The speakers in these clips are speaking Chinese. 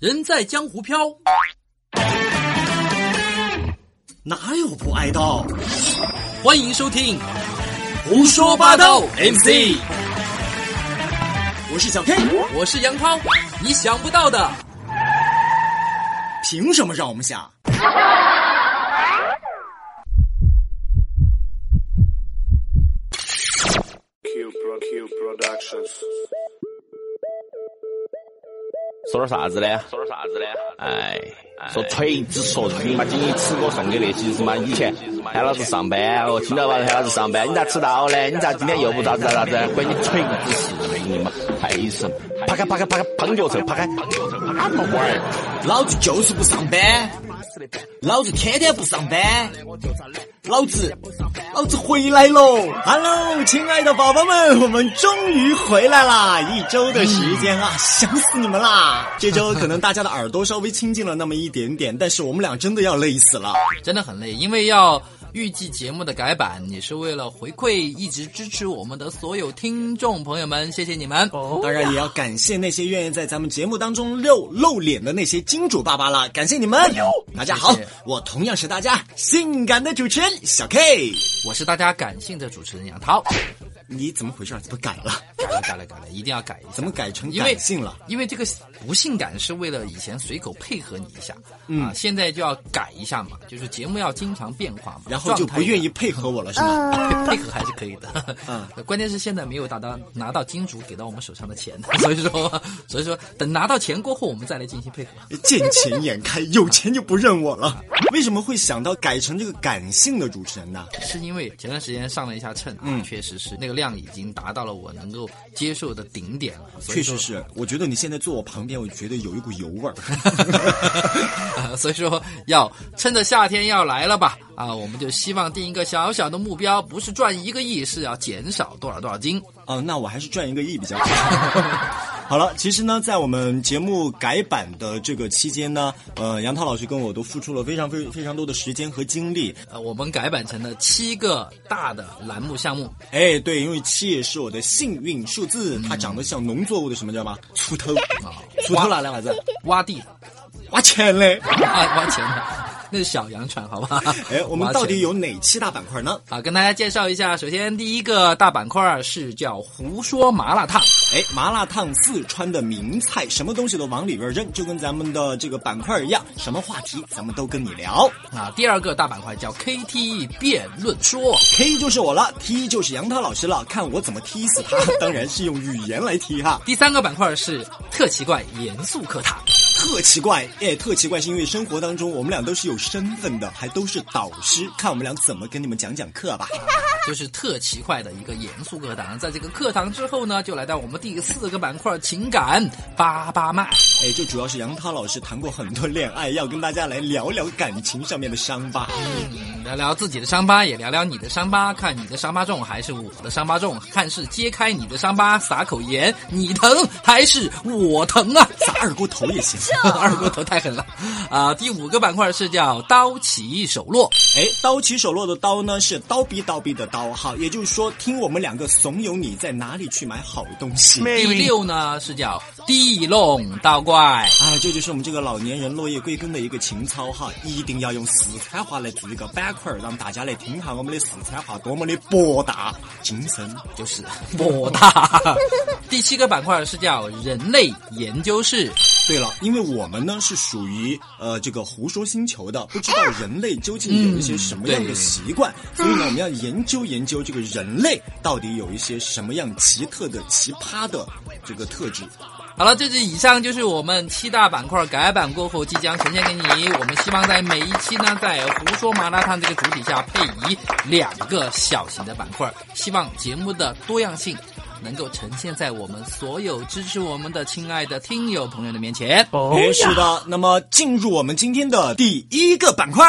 人在江湖飘，哪有不挨刀？欢迎收听《胡说八道》MC，我是小 K，我是杨涛，你想不到的，凭什么让我们想？Q Pro Q Productions。说点啥子呢？说点啥子呢？哎，说锤子说锤嘛，今天吃我送给那些什么以前喊老子上班哦，听到吧？喊老子上班，你咋迟到呢？你咋今天又不咋子咋子？关你锤子事你嘛，配神！啪开啪开啪开，碰脚臭，啪开！什么玩意儿？老子就是不上班，老子天天不上班，老子，老子回来喽！Hello，亲爱的宝宝们，我们终于回来啦！一周的时间啊，想死你们啦！这周可能大家的耳朵稍微清静了那么一点点，但是我们俩真的要累死了。真的很累，因为要预计节目的改版，也是为了回馈一直支持我们的所有听众朋友们，谢谢你们。当然也要感谢那些愿意在咱们节目当中露露脸的那些金主爸爸了，感谢你们！大家好谢谢，我同样是大家性感的主持人小 K。我是大家感性的主持人杨涛，你怎么回事？怎么改了？改了改了改了，一定要改一下。怎么改成感性了？因为这个不性感是为了以前随口配合你一下，啊，现在就要改一下嘛，就是节目要经常变化嘛，然后就不愿意配合我了，是吗？配 配合还是可以的，嗯，关键是现在没有达到拿到金主给到我们手上的钱，所以说所以说等拿到钱过后，我们再来进行配合。见钱眼开，有钱就不认我了。为什么会想到改成这个感性的主持人呢？是因为前段时间上了一下秤，嗯啊，确实是那个量已经达到了我能够接受的顶点了，确实是，我觉得你现在坐我旁边，我觉得有一股油味儿。啊，所以说要趁着夏天要来了吧，啊，我们就希望定一个小小的目标，不是赚一个亿，是要减少多少多少斤。哦，那我还是赚一个亿比较好。好了，其实呢，在我们节目改版的这个期间呢，呃，杨涛老师跟我都付出了非常非非常多的时间和精力。呃，我们改版成了七个大的栏目项目，哎，对，因为七是我的幸运数字，它长得像农作物的什么叫吗？锄头啊，锄头哪两个字？挖地挖钱嘞！挖挖钱的，那是小羊船，好吧？哎，我们到底有哪七大板块呢？啊，跟大家介绍一下，首先第一个大板块是叫胡说麻辣烫。哎，麻辣烫，四川的名菜，什么东西都往里边扔，就跟咱们的这个板块一样，什么话题咱们都跟你聊。啊，第二个大板块叫 KT 辩论说，K 就是我了，T 就是杨涛老师了，看我怎么踢死他，当然是用语言来踢哈。第三个板块是特奇怪严肃课堂，特奇怪，哎，特奇怪是因为生活当中我们俩都是有身份的，还都是导师，看我们俩怎么跟你们讲讲课吧。就是特奇怪的一个严肃课堂。在这个课堂之后呢，就来到我们第四个板块情感八八麦。哎，这主要是杨涛老师谈过很多恋爱，要跟大家来聊聊感情上面的伤疤。嗯，聊聊自己的伤疤，也聊聊你的伤疤，看你的伤疤重还是我的伤疤重，看是揭开你的伤疤撒口盐，你疼还是我疼啊？撒二锅头也行。二锅头太狠了啊！第五个板块是叫刀起手落，哎，刀起手落的刀呢是刀逼刀逼的刀哈，也就是说，听我们两个怂恿你在哪里去买好东西。第六呢是叫地弄刀怪。哎，这就是我们这个老年人落叶归根的一个情操哈，一定要用四川话来做一个板块儿，让大家来听下我们的四川话多么的博大精深。就是博大。第七个板块是叫人类研究室，对了，因为我们呢是属于呃这个胡说星球的，不知道人类究竟有一些什么样的习惯，所以呢我们要研究研究这个人类到底有一些什么样奇特的、奇葩的这个特质。好了，这是以上就是我们七大板块改版过后即将呈现给你。我们希望在每一期呢，在胡说麻辣烫这个主体下配以两个小型的板块，希望节目的多样性能够呈现在我们所有支持我们的亲爱的听友朋友的面前。哦，是的，那么进入我们今天的第一个板块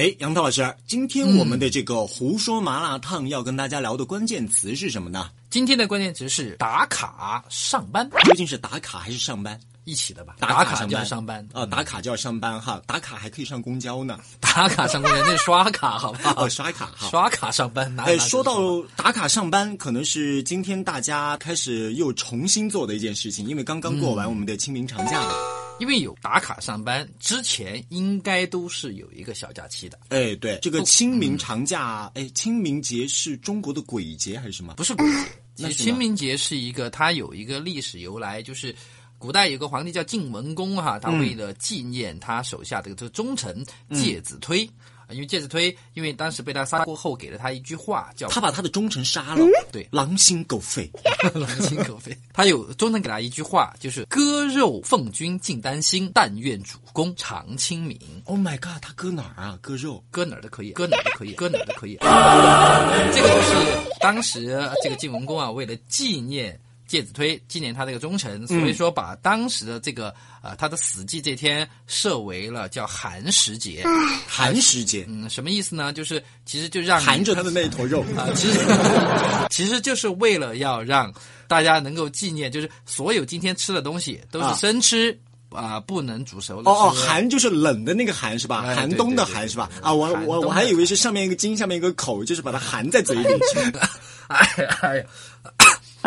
哎，杨涛老师，今天我们的这个胡说麻辣烫要跟大家聊的关键词是什么呢？今天的关键词是打卡上班。究竟是打卡还是上班？一起的吧？打卡就要上班啊，打卡就要上班哈，打卡还可以上公交呢，打卡上公交，那是刷卡好不好？哦，刷卡哈。刷卡上班，哎，说到打卡上班，可能是今天大家开始又重新做的一件事情，因为刚刚过完我们的清明长假嘛。因为有打卡上班之前，应该都是有一个小假期的，哎，对，这个清明长假，哎，清明节是中国的鬼节还是什么？不是鬼节。那清明节是一个，它有一个历史由来，就是古代有个皇帝叫晋文公哈，他为了纪念他手下的这个忠臣介子推。啊因为介子推，因为当时被他杀过后，给了他一句话，叫他把他的忠臣杀了，对狼心狗肺。狼心狗肺。他有忠臣给他一句话，就是“割肉奉君尽丹心，但愿主公常清明 Oh my god，他割哪儿啊？割肉”。割哪儿都可以，割哪儿都可以，割哪儿都可以。这个就是当时这个晋文公啊，为了纪念介子推，纪念他这个忠臣，所以说把当时的这个呃他的死祭这天设为了叫寒食节。寒食节，嗯，什么意思呢？就是其实就让含着他的那一坨肉。啊，其实 其实就是为了要让大家能够纪念，就是所有今天吃的东西都啊是生吃啊、不能煮熟的哦哦，寒就是冷的那个寒是吧？哎寒冬的寒是吧？啊，我我我还以为是上面一个金，下面一个口，就是把它含在嘴里去。哎呀哎呀，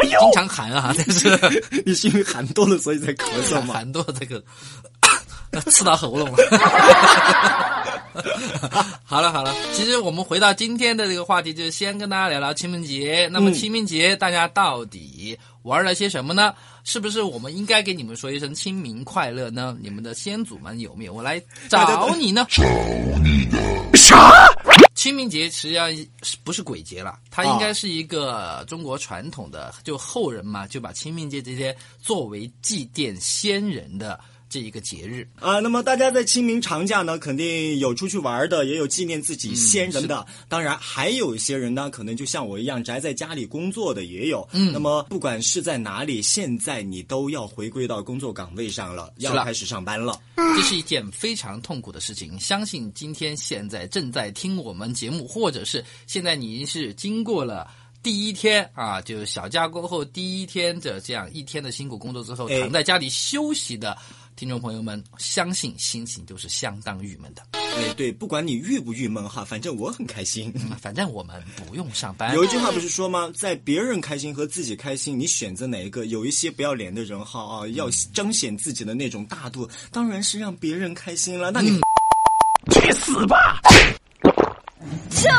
经常喊啊，但是你是因为喊多了所以才咳嗽吗？喊多了这个 刺到喉咙了。好了好了，其实我们回到今天的这个话题，就是先跟大家聊聊清明节。那么嗯清明节大家到底玩了些什么呢？是不是我们应该给你们说一声清明快乐呢？你们的先祖们有没有？我来找你呢。清明节实际上是不是鬼节了？它应该是一个中国传统的，就后人嘛，就把清明节这些作为祭奠先人的这一个节日。啊，那么大家在清明长假呢，肯定有出去玩的，也有纪念自己先人的。当然，还有一些人呢，可能就像我一样宅在家里工作的也有。嗯，那么不管是在哪里，现在你都要回归到工作岗位上了，要开始上班了。这是一件非常痛苦的事情。相信今天现在正在听我们节目，或者是现在你是经过了。第一天啊，就是小假过后第一天的这样一天的辛苦工作之后，哎躺在家里休息的听众朋友们，相信心情都是相当郁闷的。哎，对，不管你郁不郁闷哈，反正我很开心。嗯反正我们不用上班，有一句话不是说吗？在别人开心和自己开心，你选择哪一个？有一些不要脸的人哈啊，要彰显自己的那种大度，当然是让别人开心了。那你、去死吧！这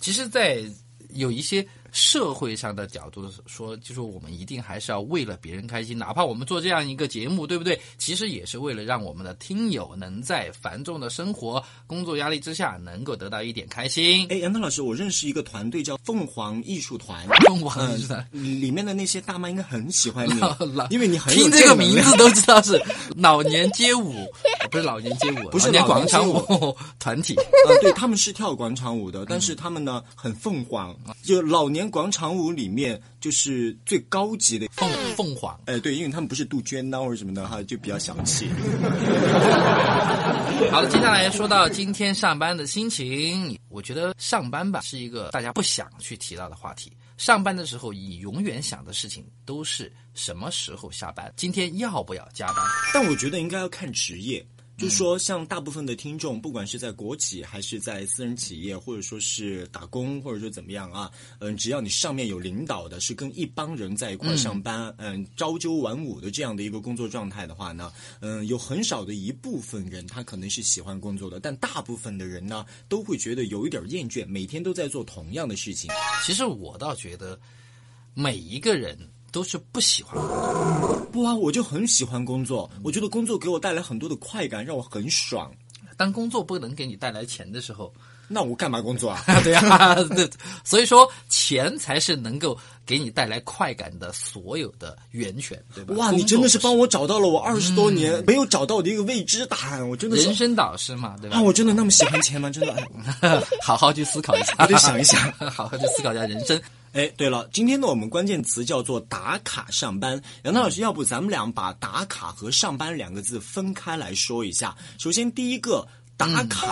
其实，在有一些社会上的角度说，就是我们一定还是要为了别人开心，哪怕我们做这样一个节目，对不对？其实也是为了让我们的听友能在繁重的生活、工作压力之下，能够得到一点开心。哎，杨涛老师，我认识一个团队叫凤凰艺术团，凤凰艺术团嗯，里面的那些大妈应该很喜欢你 因为你很有听这个名字都知道是老年街舞，呃 不是老年街舞，不是老年广场舞团体。啊，对，他们是跳广场舞的，但是他们呢很凤凰，就老年广场舞里面就是最高级的。凤凤凰，哎，对，因为他们不是杜鹃呐或者什么的哈，就比较小气。好了，接下来说到今天上班的心情，我觉得上班吧是一个大家不想去提到的话题。上班的时候，你永远想的事情都是什么时候下班，今天要不要加班？但我觉得应该要看职业。就是说，像大部分的听众，不管是在国企还是在私人企业，或者说是打工，或者说怎么样啊，嗯，只要你上面有领导的，是跟一帮人在一块上班，嗯，朝九晚五的这样的一个工作状态的话呢，嗯，有很少的一部分人他可能是喜欢工作的，但大部分的人呢，都会觉得有一点厌倦，每天都在做同样的事情。其实我倒觉得，每一个人都是不喜欢工作不啊，我就很喜欢工作，我觉得工作给我带来很多的快感，让我很爽。当工作不能给你带来钱的时候，那我干嘛工作啊？对 呀、对，所以说钱才是能够给你带来快感的所有的源泉，对吧？哇，你真的是帮我找到了我二十多年没有找到的一个未知答案，我真的是人生导师嘛，对吧啊，？我真的那么喜欢钱吗？真的，哎 好好去思考一下，我得想一想。好好去思考一下人生。哎，对了，今天呢，我们关键词叫做打卡上班。杨涛老师，要不咱们俩把打卡和上班两个字分开来说一下。首先，第一个打卡，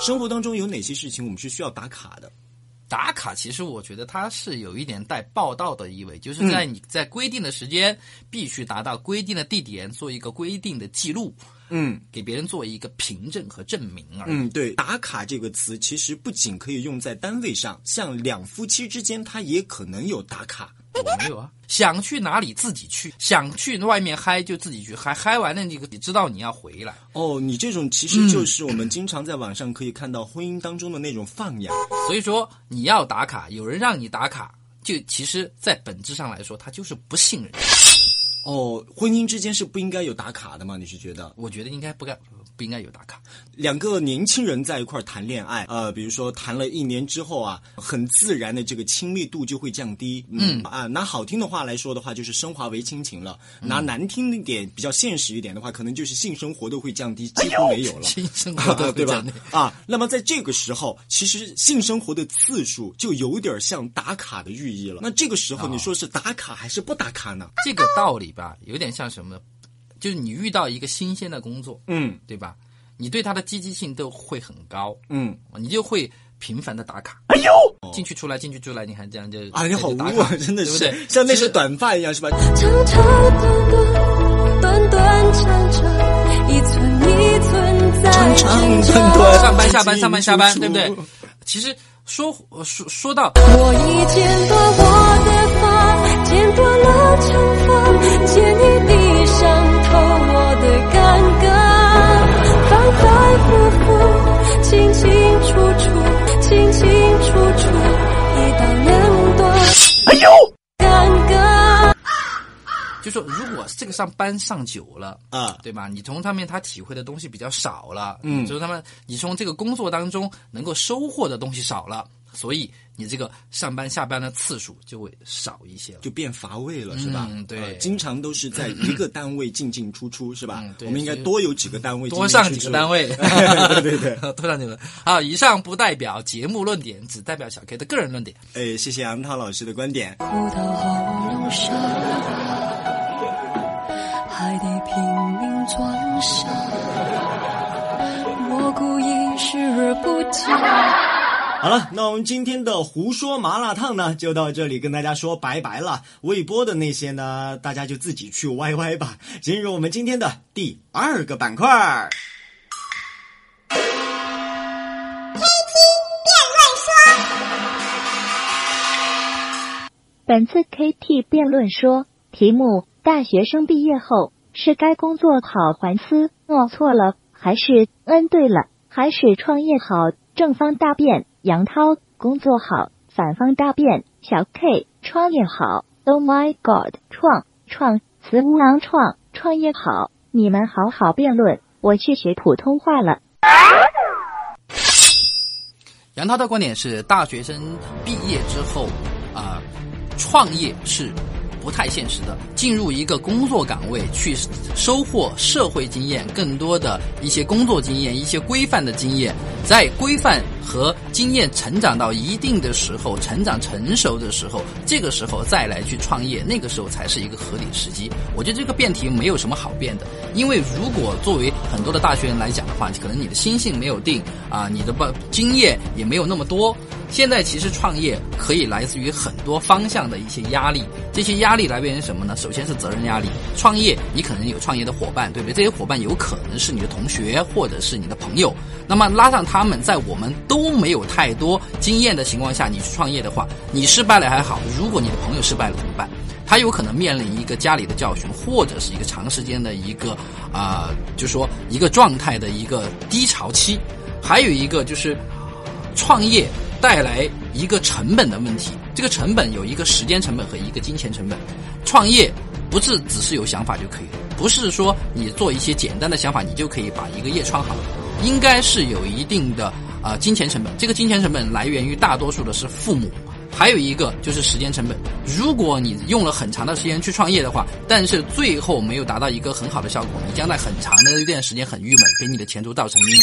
生活当中有哪些事情我们是需要打卡的？打卡其实我觉得它是有一点带报道的意味，就是在你在规定的时间必须达到规定的地点，做一个规定的记录，嗯给别人做一个凭证和证明而已。嗯，对，打卡这个词其实不仅可以用在单位上，像两夫妻之间，它也可能有打卡。我没有啊，想去哪里自己去，想去外面嗨就自己去嗨，嗨完了你你知道你要回来，哦，你这种其实就是我们经常在网上可以看到婚姻当中的那种放养。所以说你要打卡，有人让你打卡，就其实，在本质上来说，他就是不信任。哦，婚姻之间是不应该有打卡的吗？你是觉得？我觉得应该不该不应该有打卡。两个年轻人在一块儿谈恋爱，呃，比如说谈了一年之后啊，很自然的这个亲密度就会降低。嗯啊，拿好听的话来说的话，就是升华为亲情了；拿难听一点、比较现实一点的话，可能就是性生活都会降低，几乎没有了。性生活 对吧？啊，那么在这个时候，其实性生活的次数就有点像打卡的寓意了。那这个时候，你说是打卡还是不打卡呢？这个道理吧，有点像什么呢？就是你遇到一个新鲜的工作，嗯对吧？你对它的积极性都会很高，嗯，你就会频繁的打卡。哎呦，进去出来，进去出来，你看这样就啊，你好打污啊卡，真的是对不对？像那是其实短发一样，是吧？长长短短，短短长长，一寸一寸在长长短短上班下班上班下班，对不对？其实说说说到我已剪短我的发，剪断了长发，借你闭上就说如果这个上班上久了啊。对吧？你从上面他体会的东西比较少了，嗯。就是他们你从这个工作当中能够收获的东西少了，所以你这个上班下班的次数就会少一些了。就变乏味了，是吧？嗯对呃经常都是在一个单位进进出出，是吧嗯？对我们应该多有几个单位，多上几个单。位，对 对对，多上几个。好，以上不代表节目论点，只代表小 K 的个人论点。哎，谢谢杨涛老师的观点。哭到喉咙沙还得拼命装傻。我故意视而不见。好了，那我们今天的胡说麻辣烫呢，就到这里跟大家说拜拜了。未播的那些呢，大家就自己去歪歪吧。进入我们今天的第二个板块儿。本次 KT 辩论说题目：大学生毕业后是该工作好还思哦错了，还是嗯对了，还是创业好？正方大辩：杨涛工作好，反方大辩：小 K 创业好。Oh my God！创创词无狼创创业好，你们好好辩论，我去学普通话了。杨涛的观点是，大学生毕业之后啊、创业是不太现实的。进入一个工作岗位，去收获社会经验，更多的一些工作经验，一些规范的经验，在规范和经验成长到一定的时候，成长成熟的时候，这个时候再来去创业，那个时候才是一个合理时机。我觉得这个辩题没有什么好辩的，因为如果作为很多的大学生来讲的话，可能你的心性没有定啊，你的不经验也没有那么多。现在其实创业可以来自于很多方向的一些压力，这些压力来源于什么呢？首先是责任压力。创业你可能有创业的伙伴，对不对？这些伙伴有可能是你的同学或者是你的朋友。那么拉上他们，在我们都没有太多经验的情况下，你去创业的话，你失败了还好，如果你的朋友失败了怎么办？他有可能面临一个家里的教训，或者是一个长时间的一个啊、就说一个状态的一个低潮期。还有一个就是创业带来一个成本的问题，这个成本有一个时间成本和一个金钱成本。创业不是只是有想法就可以了，不是说你做一些简单的想法，你就可以把一个业创好，应该是有一定的啊、金钱成本。这个金钱成本来源于大多数的是父母。还有一个就是时间成本，如果你用了很长的时间去创业的话，但是最后没有达到一个很好的效果，你将在很长的一段时间很郁闷，给你的前途造成阴影。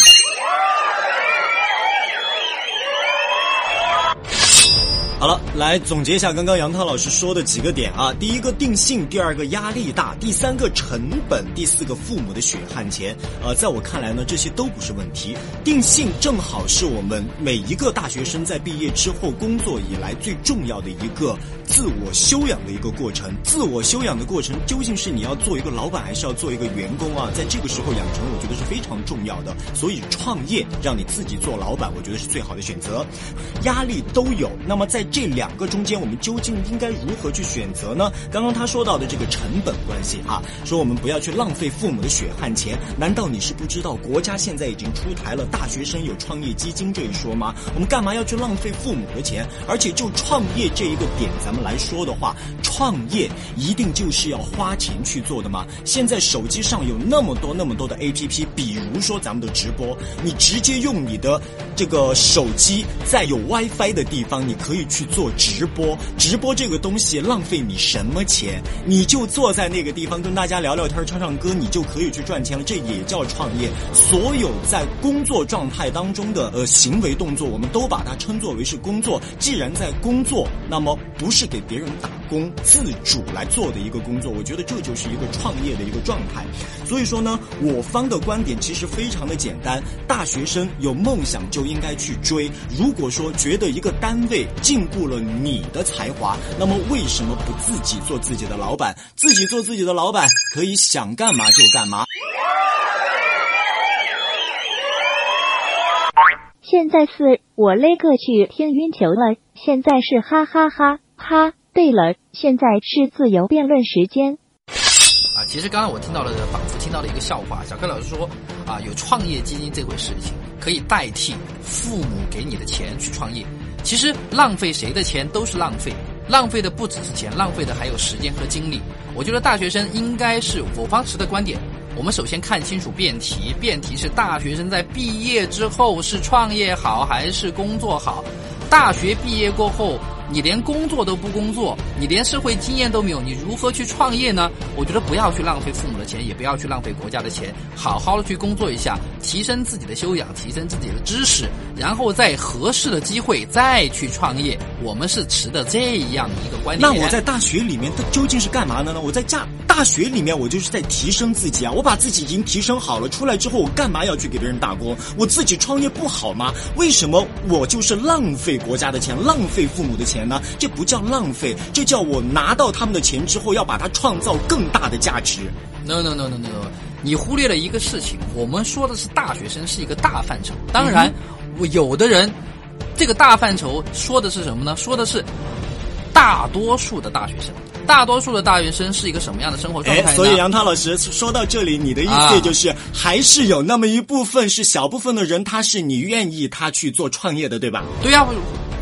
好了，来总结一下刚刚杨涛老师说的几个点啊。第一个定性，第二个压力大，第三个成本，第四个父母的血汗钱。呃，在我看来呢，这些都不是问题。定性正好是我们每一个大学生在毕业之后工作以来最重要的一个自我修养的一个过程。自我修养的过程究竟是你要做一个老板，还是要做一个员工啊？在这个时候养成，我觉得是非常重要的。所以创业，让你自己做老板，我觉得是最好的选择。压力都有，那么在这两个中间，我们究竟应该如何去选择呢？刚刚他说到的这个成本关系啊，说我们不要去浪费父母的血汗钱。难道你是不知道国家现在已经出台了大学生有创业基金这一说吗？我们干嘛要去浪费父母的钱？而且就创业这一个点，咱们来说的话，创业一定就是要花钱去做的吗？现在手机上有那么多那么多的 APP，比如说咱们的直播，你直接用你的这个手机，在有 WiFi 的地方，你可以去做直播。直播这个东西浪费你什么钱？你就坐在那个地方跟大家聊聊天、唱唱歌，你就可以去赚钱了。这也叫创业。所有在工作状态当中的呃行为动作，我们都把它称作为是工作。既然在工作，那么不是给别人打工，自主来做的一个工作，我觉得这就是一个创业的一个状态。所以说呢，我方的观点其实非常的简单：大学生有梦想就应该去追。如果说觉得一个单位进禁锢了你的才华，那么为什么不自己做自己的老板？自己做自己的老板，可以想干嘛就干嘛。现在是我勒个去听晕球了，现在是哈哈哈哈。对了，现在是自由辩论时间。啊，其实刚刚我听到了，仿佛听到了一个笑话。小柯老师说，啊，有创业基金这回事情，可以代替父母给你的钱去创业。其实浪费谁的钱都是浪费，浪费的不只是钱，浪费的还有时间和精力。我觉得大学生应该是我方持的观点。我们首先看清楚辩题，辩题是大学生在毕业之后是创业好还是工作好？大学毕业过后，你连工作都不工作，你连社会经验都没有，你如何去创业呢？我觉得不要去浪费父母的钱，也不要去浪费国家的钱，好好的去工作一下，提升自己的修养，提升自己的知识，然后在合适的机会再去创业。我们是持的这样一个观点。那我在大学里面，它究竟是干嘛的呢？我在家大学里面，我就是在提升自己啊！我把自己已经提升好了，出来之后，我干嘛要去给别人打工？我自己创业不好吗？为什么我就是浪费国家的钱，浪费父母的钱呢？这不叫浪费，这叫我拿到他们的钱之后，要把它创造更大的价值。No no no no no，你忽略了一个事情，我们说的是大学生是一个大范畴，当然，我有的人，这个大范畴说的是什么呢？说的是大多数的大学生，大多数的大学生是一个什么样的生活状态哎，所以杨涛老师说到这里，你的意啊思就是，还是有那么一部分是小部分的人，他是你愿意他去做创业的，对吧？对呀、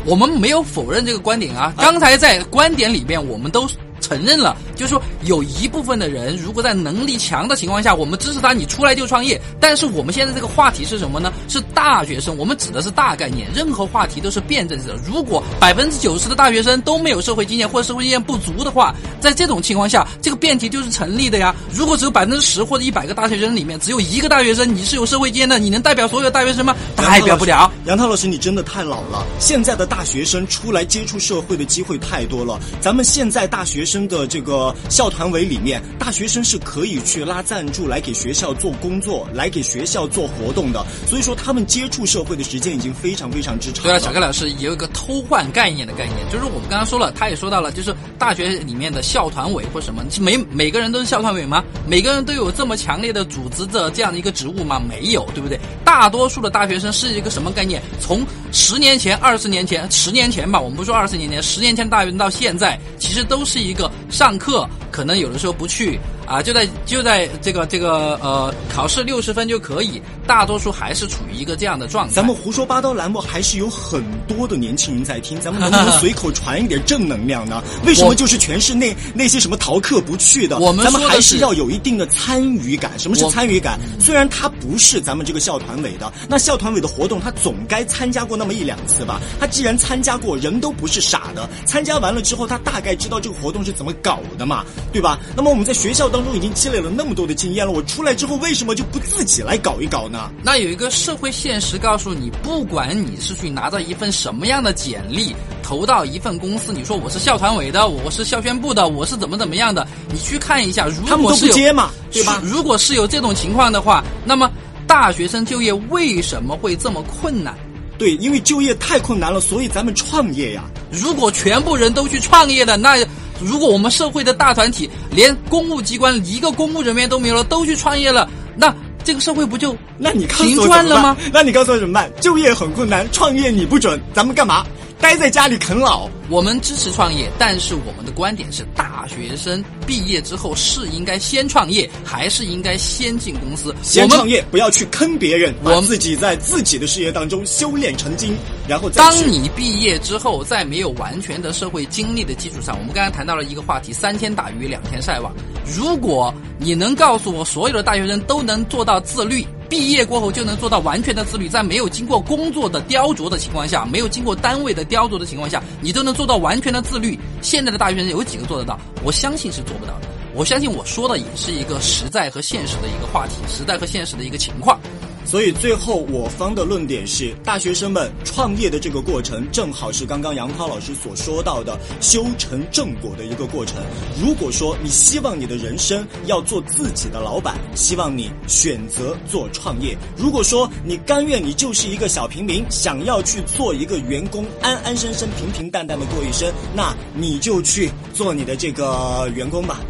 我们没有否认这个观点啊。刚才在观点里面，我们都承认了，就是说有一部分的人，如果在能力强的情况下，我们支持他，你出来就创业。但是我们现在这个话题是什么呢？是大学生，我们指的是大概念，任何话题都是辩证的。如果百分之九十的大学生都没有社会经验或者社会经验不足的话，在这种情况下，这个辩题就是成立的呀。如果只有百分之十或者一百个大学生里面只有一个大学生你是有社会经验的，你能代表所有大学生吗？代表不了。杨涛老师，你真的太老了。现在的大学生出来接触社会的机会太多了。咱们现在大学生生的这个校团委里面，大学生是可以去拉赞助来给学校做工作，来给学校做活动的。所以说，他们接触社会的时间已经非常非常之长。对啊，小盖老师也有一个偷换概念的概念，就是我们刚刚说了，他也说到了，就是大学里面的校团委或什么，每每个人都是校团委吗？每个人都有这么强烈的组织的这样的一个职务吗？没有，对不对？大多数的大学生是一个什么概念？从十年前、二十年前、十年前吧，我们不说二十年前，十年前大学生到现在，其实都是一个上课可能有的时候不去啊，就在就在这个这个呃考试六十分就可以，大多数还是处于一个这样的状态。咱们胡说八道栏目还是有很多的年轻人在听，咱们能不能 随口传一点正能量呢？为什么就是全是那那些什么逃课不去的？我们咱们还是要有一定的参与感。什么是参与感？虽然他不是咱们这个校团委的，那校团委的活动他总该参加过那么一两次吧？他既然参加过，人都不是傻的，参加完了之后，他大概知道这个活动是怎么搞的嘛，对吧？那么我们在学校当中已经积累了那么多的经验了，我出来之后为什么就不自己来搞一搞呢？那有一个社会现实告诉你，不管你是去拿到一份什么样的简历，投到一份公司，你说我是校团委的，我是校宣部的，我是怎么怎么样的，你去看一下，如他们都果是有不接嘛，对吧？如果是有这种情况的话，那么大学生就业为什么会这么困难？对，因为就业太困难了，所以咱们创业呀。如果全部人都去创业了，那如果我们社会的大团体连公务机关一个公务人员都没有了，都去创业了，那这个社会不就那你告诉我平怎么办赚了吗？那你告诉我怎么办？就业很困难，创业你不准，咱们干嘛？待在家里啃老？我们支持创业，但是我们的观点是，大学生毕业之后是应该先创业，还是应该先进公司？先创业，不要去坑别人，我们自己在自己的事业当中修炼成精，然后再当你毕业之后，在没有完全的社会经历的基础上，我们刚才谈到了一个话题：三天打鱼两天晒网。如果你能告诉我，所有的大学生都能做到自律，毕业过后就能做到完全的自律，在没有经过工作的雕琢的情况下，没有经过单位的雕琢的情况下，你都能做到完全的自律，现在的大学生有几个做得到？我相信是做不到的。我相信我说的也是一个实在和现实的一个话题，实在和现实的一个情况。所以最后我方的论点是，大学生们创业的这个过程，正好是刚刚杨涛老师所说到的修成正果的一个过程。如果说你希望你的人生要做自己的老板，希望你选择做创业；如果说你甘愿你就是一个小平民，想要去做一个员工，安安生生、平平淡淡的过一生，那你就去做你的这个员工吧。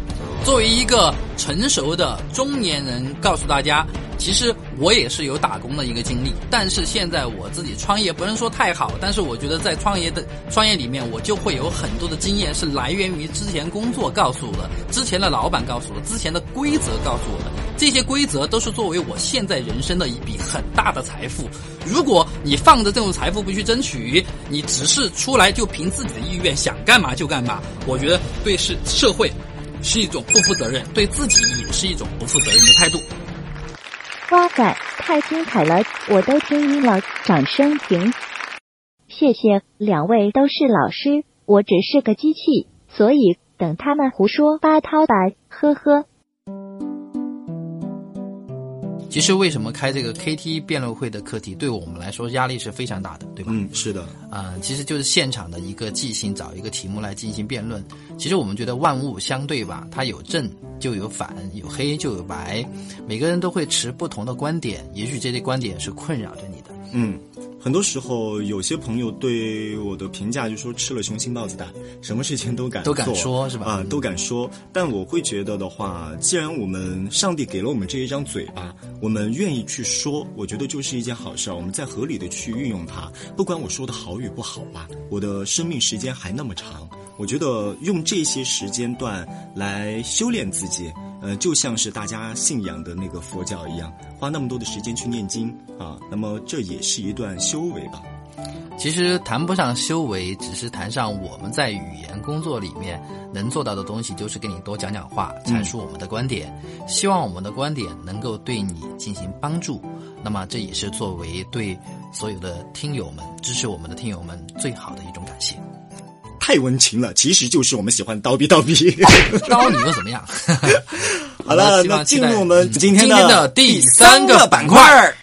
作为一个成熟的中年人，告诉大家，其实我也是有打工的一个经历，但是现在我自己创业不能说太好，但是我觉得在创业的创业里面，我就会有很多的经验是来源于之前工作告诉我的，之前的老板告诉我，之前的规则告诉我的，这些规则都是作为我现在人生的一笔很大的财富。如果你放着这种财富不去争取，你只是出来就凭自己的意愿想干嘛就干嘛，我觉得对是社会。是一种不负责任，对自己也是一种不负责任的态度。哇塞，太精彩了，我都听晕了，掌声停。谢谢，两位都是老师，我只是个机器，所以等他们胡说八道吧，呵呵。其实为什么开这个 KT 辩论会的课题，对我们来说压力是非常大的，对吧？嗯，是的。啊、其实就是现场的一个即兴，找一个题目来进行辩论。其实我们觉得万物相对吧，它有正就有反，有黑就有白，每个人都会持不同的观点，也许这些观点是困扰着你的。嗯，很多时候有些朋友对我的评价就说吃了雄心豹子胆，什么事情都敢都敢说是吧啊、都敢说。但我会觉得的话，既然我们上帝给了我们这一张嘴巴，我们愿意去说，我觉得就是一件好事儿。我们在合理的去运用它，不管我说的好与不好吧，我的生命时间还那么长，我觉得用这些时间段来修炼自己。呃，就像是大家信仰的那个佛教一样，花那么多的时间去念经啊，那么这也是一段修为吧。其实谈不上修为，只是谈上我们在语言工作里面能做到的东西，就是跟你多讲讲话，阐述我们的观点，希望我们的观点能够对你进行帮助。那么这也是作为对所有的听友们、支持我们的听友们最好的一种感谢。太温情了，其实就是我们喜欢叨逼叨逼。叨你又怎么样？好了，那进入我们今天的第三个板块儿。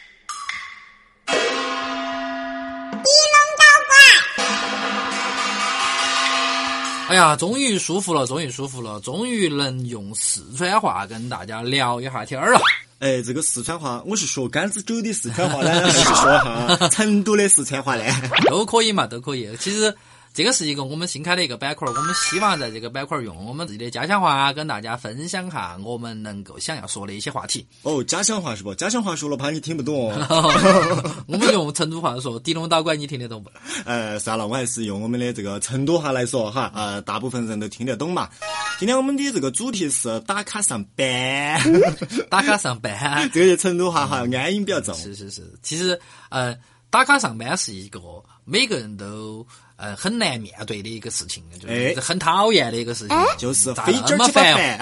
哎呀，终于舒服了，终于舒服了，终于能用四川话跟大家聊一下天儿了。哎，这个四川话，我是说甘孜州的四川话呢，还是说哈成都的四川话呢？都可以嘛，都可以。其实这个是一个我们新开的一个板块儿，我们希望在这个板块儿用我们自己的家乡话跟大家分享下我们能够想要说的一些话题。哦，家乡话是不？家乡话说了怕你听不懂哦。我们用成都话说，滴龙打拐你听得懂不？呃，算了，我还是用我们的这个成都话来说哈，呃，大部分人都听得懂嘛。今天我们的这个主题是打卡上班，打卡上班，这个是成都话哈，安音比较重。是是是。其实呃，打卡上班是一个每个人都呃很难面对的一个事情，就哎是很讨厌的一个事情，就是咋非那么烦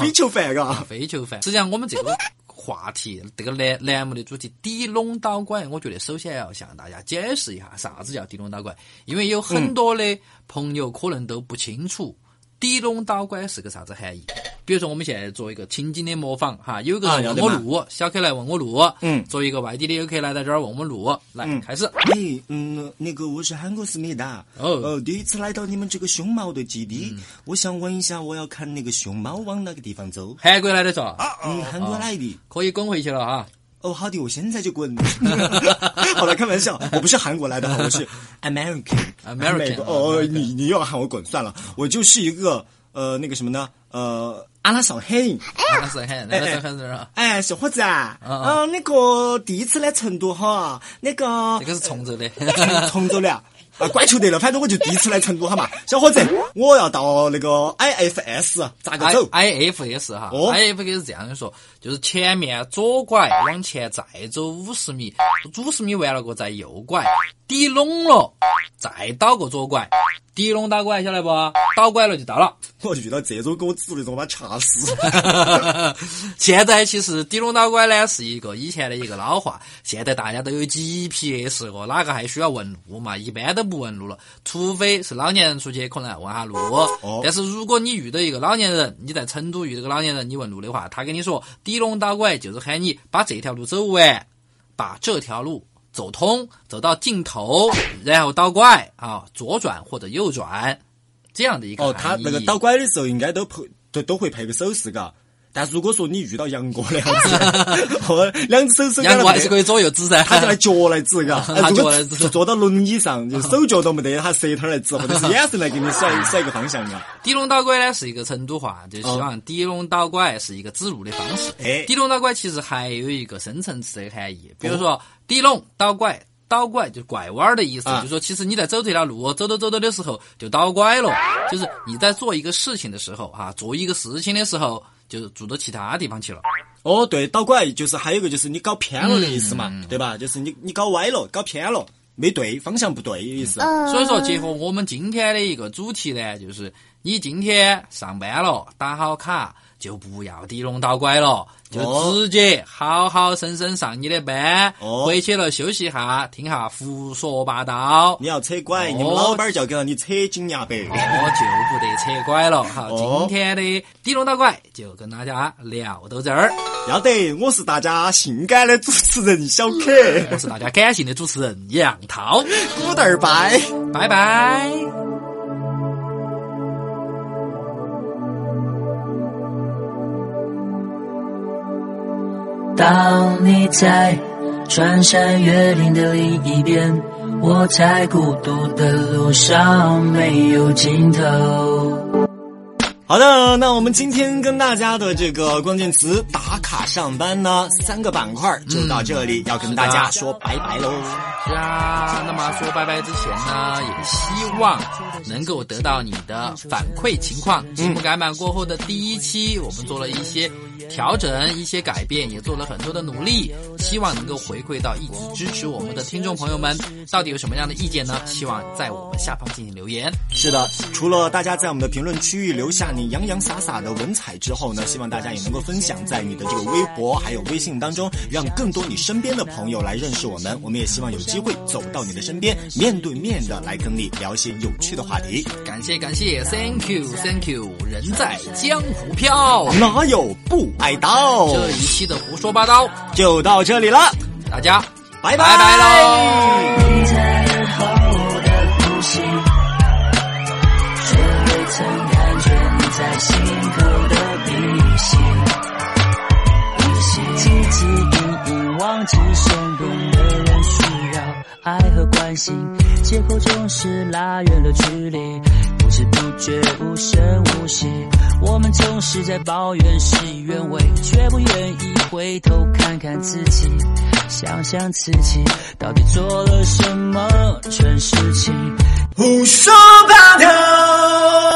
非求饭，嘎。非求烦。实际上，我们这个话题，这个栏栏目的主题“低拢导拐”，我觉得首先要向大家解释一下啥子叫低拢导拐，因为有很多的朋友可能都不清楚“低拢导拐”是个啥子含义。比如说我们现在做一个情景的模仿哈，有个人问我路，小可来问我路，嗯作为一个外地的游客来到这儿问我们路，来嗯开始。哎，嗯，那个我是韩国思密达，哦呃，第一次来到你们这个熊猫的基地，我想问一下，我要看那个熊猫往哪个地方走？韩国来的说，嗯，韩国来的。可以滚回去了哈。哦，好的，我现在就滚。好了，开玩笑，我不是韩国来的，我是 American。American 美国哦，你你又要喊我滚算了，我就是一个呃那个什么呢？呃，阿拉上海人。那是很，那是很是啊。哎，小伙子啊，嗯那个第一次来成都哈，那个这个是崇州的。崇州的啊。啊，怪求得了，反正我就第一次来成都好嘛，小伙子，我要到那个 IFS 咋个走？I F S 哈哦，I F S 是这样的说，就是前面左拐往前再走五十米，五十米完了过再右拐，抵拢了再倒个左拐，抵拢倒拐晓得不？倒拐了就到了。我就遇到这种给我的，我把他掐死。现在其实底龙倒拐呢是一个以前的一个老话，现在大家都有 GPS 了，哪个还需要问路嘛？一般都不问路了，除非是老年人出去可能要问下路。哦但是如果你遇到一个老年人，你在成都遇到个老年人，你问路的话，他跟你说底龙倒拐就是喊你把这条路走完，把这条路。走通，走到尽头，然后倒拐啊，左转或者右转，这样的一个哦，他那个倒拐的时候应该都配都都会配个手势，嘎。但如果说你遇到杨过那样子，或两只手手杨过还是可以，左右指噻，他就拿脚来指，嘎。他哎如果脚来指坐坐到轮椅上，就手脚都没得，他舌头来指，或者是 眼神来给你甩甩个方向，嘎。抵拢倒拐呢是一个成都话，就希望抵拢倒拐是一个指路的方式。哎抵拢倒拐其实还有一个深层次的含义，比如说抵拢倒拐。倒拐就拐弯儿的意思，啊就是说，其实你在走这条路，走着走着的时候就倒拐了，就是你在做一个事情的时候，啊，做一个事情的时候，就做到其他地方去了。哦，对，倒拐就是还有一个就是你搞偏了的意思嘛，嗯对吧？就是你你搞歪了，搞偏了，没对，方向不对的意思。所以说，结合我们今天的一个主题呢，就是你今天上班了，打好卡，就不要抵拢倒拐了，就哦直接好好生生上你的班，哦回去了休息一下，听下胡说八道。你要扯拐，哦你们老板儿就要给到你扯紧牙白。我就不得扯拐了。好，哦今天的抵拢倒拐就跟大家聊到这儿。要得，我是大家性感的主持人小可，我是大家感性的主持人杨涛，古蛋儿拜。拜拜。当你在穿山越岭的另一边，我在孤独的路上没有尽头。好的，那我们今天跟大家的这个关键词打卡上班呢，三个板块就到这里，要跟大家说拜拜喽。是啊，那么说拜拜之前呢，也希望能够得到你的反馈情况。节目改版过后的第一期，我们做了一些调整、一些改变，也做了很多的努力，希望能够回馈到一直支持我们的听众朋友们。到底有什么样的意见呢？希望在我们下方进行留言。是的，除了大家在我们的评论区域留下你洋洋洒洒的文采之后呢，希望大家也能够分享在你的这个微博还有微信当中，让更多你身边的朋友来认识我们。我们也希望有机会走到你的身边，面对面的来跟你聊一些有趣的话题。感谢感谢，Thank you，Thank you，人在江湖飘。哪有不挨刀？这一期的胡说八道，就到这里了，大家拜拜拜喽。你在耳后的呼吸，却未曾感觉你在心口的鼻息。鼻息，汲汲营营，忘记身边的人需要爱和关心，借口总是拉远了距离，不知不觉无声无息。我们总是在抱怨事与愿违，却不愿意回头看看自己，想想自己到底做了什么蠢事情。胡说八道。